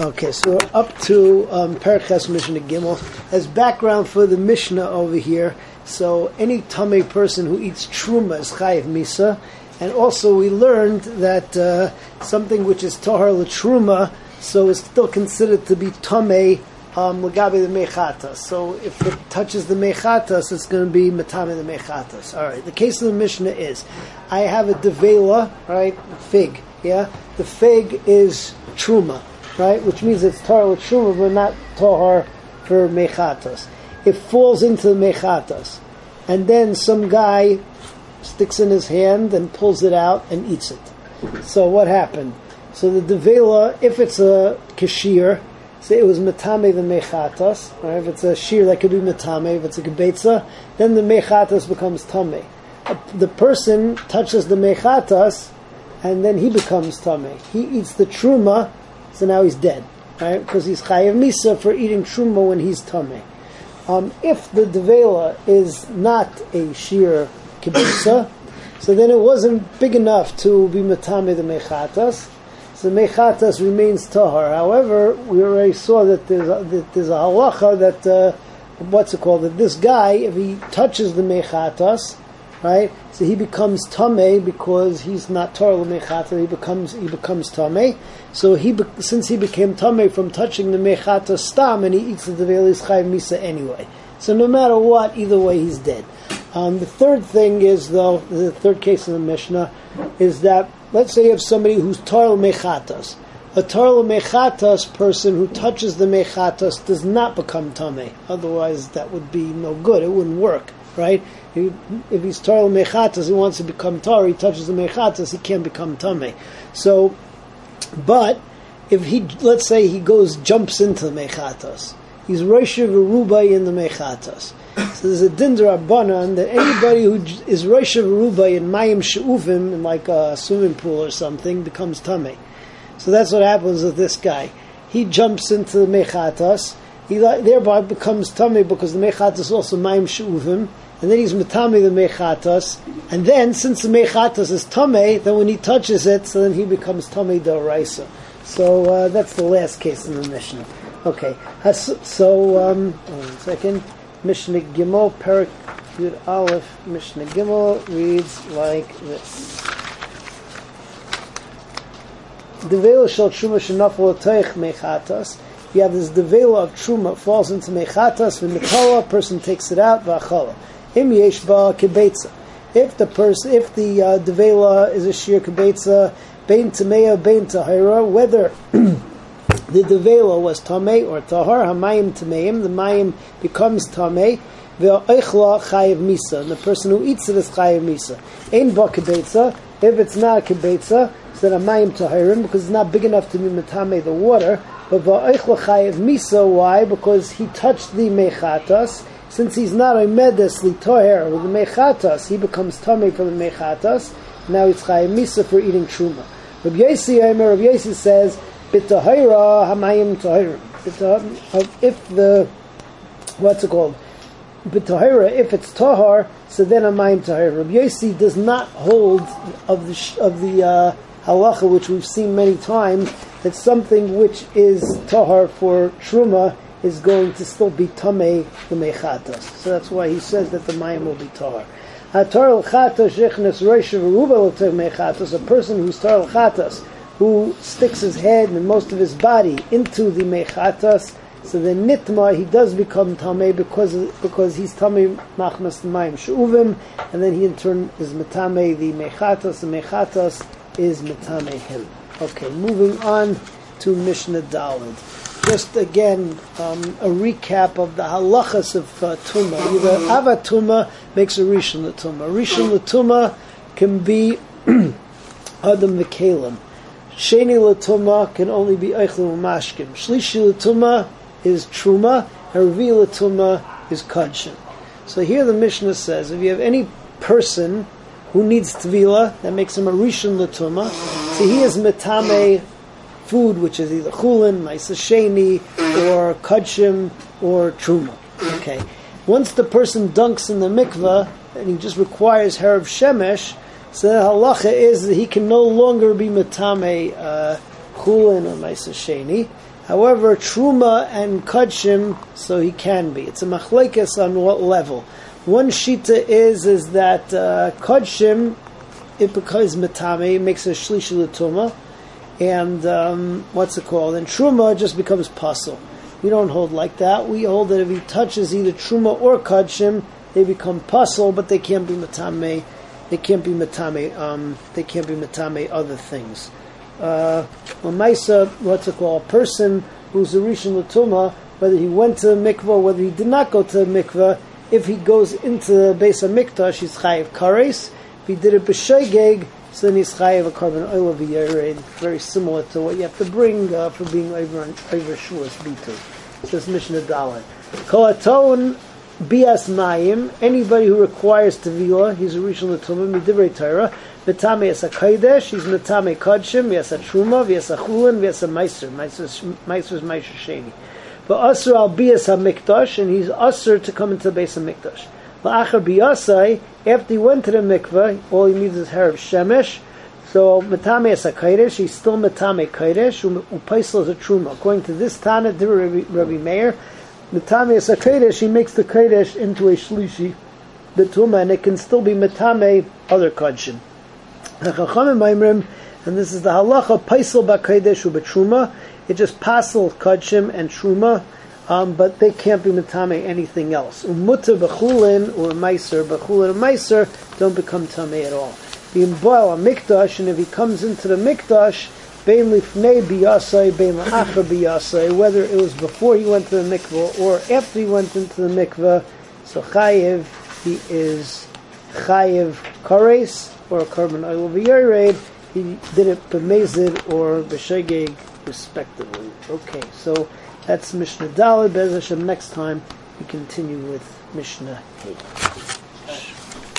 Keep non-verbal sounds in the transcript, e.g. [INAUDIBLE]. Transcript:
Okay, so we're up to um, Paraches Mishnah Gimel. As background for the Mishnah over here, so any Tameh person who eats Truma is Chayiv Misa, and also we learned that uh, something which is Tahar Truma, so is still considered to be Tameh um, Lagabi the Mechatas. So if it touches the Mechatas, it's going to be Matame the Mechatas. All right, the case of the Mishnah is I have a Devela, right, fig, yeah? The fig is Truma right? Which means it's Torah with shuma, but not tahar for mechatas. It falls into the mechatas, and then some guy sticks in his hand and pulls it out and eats it. So what happened? So the devela, if it's a kashir, say it was metame the mechatas, right? If it's a shir, that could be metame. If it's a gebetza, then the mechatas becomes tame. The person touches the mechatas, and then he becomes tame. He eats the truma, so now he's dead, right? Because he's chayav misa for eating truma when he's tummy. Um, if the devela is not a sheer kibbutza, [COUGHS] so then it wasn't big enough to be matame the mechatas. So mechatas remains tahar. However, we already saw that there's a, that there's a halacha that uh, what's it called? That this guy, if he touches the mechatas, right? So he becomes tame because he's not Torah mechata. He becomes he becomes tame. So he since he became tame from touching the mechata stam, and he eats the develis chayv misa anyway. So no matter what, either way, he's dead. Um, the third thing is though the third case in the Mishnah is that let's say you have somebody who's Torah mechatas. A Torah mechatas person who touches the mechatas does not become tame. Otherwise, that would be no good. It wouldn't work right? If he's Torah Mechatas, he wants to become Torah, he touches the Mechatas, he can't become Tame. So, but if he, let's say he goes, jumps into the Mechatas, he's Rosh Aruba in the Mechatas. So there's a Dindra Rabbanan that anybody who is Rosh Aruba in Mayim She'uvim, in like a swimming pool or something, becomes Tame. So that's what happens with this guy. He jumps into the Mechatas, he thereby becomes tummy because the Mechatas also Mayim She'uvim, and then he's metame the mechatas, and then since the mechatas is tame, then when he touches it, so then he becomes tame doraisa. So uh, that's the last case in the Mishnah. Okay, so um, one second. Mishnah Gimel, Perik Yud Aleph, Mishnah Gimel reads like this. Devela shel truma shenafel teich mechatas. You have this devela of truma falls into mechatas. When the person takes it out, v'achala. Im yeshba kibetza. If the person, if the uh, devela is a shir kibetza, bein tamea, bein tahira, whether [CLEARS THROAT] the devela was tamei or tahar, hamayim tameim, the mayim becomes tamei, ve'oichla chayiv misa, and the person who eats it is chayiv misa. Ein ba kibetza, if it's not kibetza, so then hamayim tahirim, because it's not big enough to be metame the water, but ve'oichla chayiv misa, why? Because he touched the mechatas, since he's not a medes litoher with the mechatas, he becomes tummy for the mechatas. Now it's chayim misa for eating truma. Rabbi Yossi, Rabbi Yossi says, b'tahira hamayim tahirim. If the what's it called? B'tahira, if it's tahar, so then hamayim tahir. Rabbi Yossi does not hold of the of the uh, halacha which we've seen many times that something which is tahar for truma is going to still be tamei the mechatas. So that's why he says that the mayim will be tar. A person who's tar chatas, who sticks his head and most of his body into the mechatas, so the nitma he does become tamei because because he's tamei machmas mayim shuvim, and then he in turn is metame the mechatas. The mechatas is metame him. Okay, moving on to Mishnah Dalid just again um, a recap of the halachas of uh, tuma. Either avatuma makes a rishon latuma. Rishon latuma can be [CLEARS THROAT] adam v'kelim. Sheni latuma can only be eichel mashkim. Shlishi latuma is truma, revi latuma is kadshin. So here the Mishnah says, if you have any person who needs tvila, that makes him a rishon latuma. So he is metame food which is either chulin, maisasheni, or kudshim, or truma. Okay. Once the person dunks in the mikveh and he just requires herav shemesh, so the halacha is that he can no longer be metame uh, chulin or maisasheni, However, truma and kachim, so he can be. It's a machlekes on what level. One shita is is that uh, kachim, it becomes matame, makes a shlishi l'tuma, and um, what's it called? And truma just becomes puzzle. We don't hold like that. We hold that if he touches either truma or kachim, they become puzzle, but they can't be matame. They can't be matame. Um, they can't be matame other things. Uh, Maisa, what's it called? A person who's a rishon l'tuma, whether he went to mikvah, whether he did not go to mikvah, if he goes into the base of mikdash, he's chayiv kares. If he did it b'shoigeg, so then he's chayiv a korban oleh of a very similar to what you have to bring uh, for being over on over shuas bitu. Says Mishnah Dalet. Kolaton bias mayim. Anybody who requires tevila, he's a rishon l'tumah midivrei Torah. Mitame es a kodesh. He's mitame kodshim. Yes a truma. Yes a chulin. Yes a meiser. Meiser is meiser sheni. But asur al bias hamikdash, and he's asur to come into the base of mikdash. La'achar biyasai. After he went to the mikveh, all he needs is hair of shemesh. So metame es a kodesh. He's still metame kodesh. Upaisel is a truma. According to this Tana, Rabbi, Rabbi Meir, metame es a kodesh. He makes the kodesh into a shlishi, the tuma, and it can still be metame other kodshim. And this is the halacha paisel b'kodesh u'betruma. It just pasel kodshim and truma, um, but they can't be metame anything else. Umuta b'chulin or meiser, b'chulin or meiser don't become tame at all. The boil a mikdash, and if he comes into the mikdash, bein lifnei biyasai, bein la'achar biyasai, whether it was before he went to the mikvah or after he went into the mikvah, so chayiv, he is chayiv kares, or korban oleh v'yored, he did it b'mezid or b'shegeg, respectively. Okay, so that's Mishnah Daled. Bez Hashem, next time we continue with Mishnah Hey.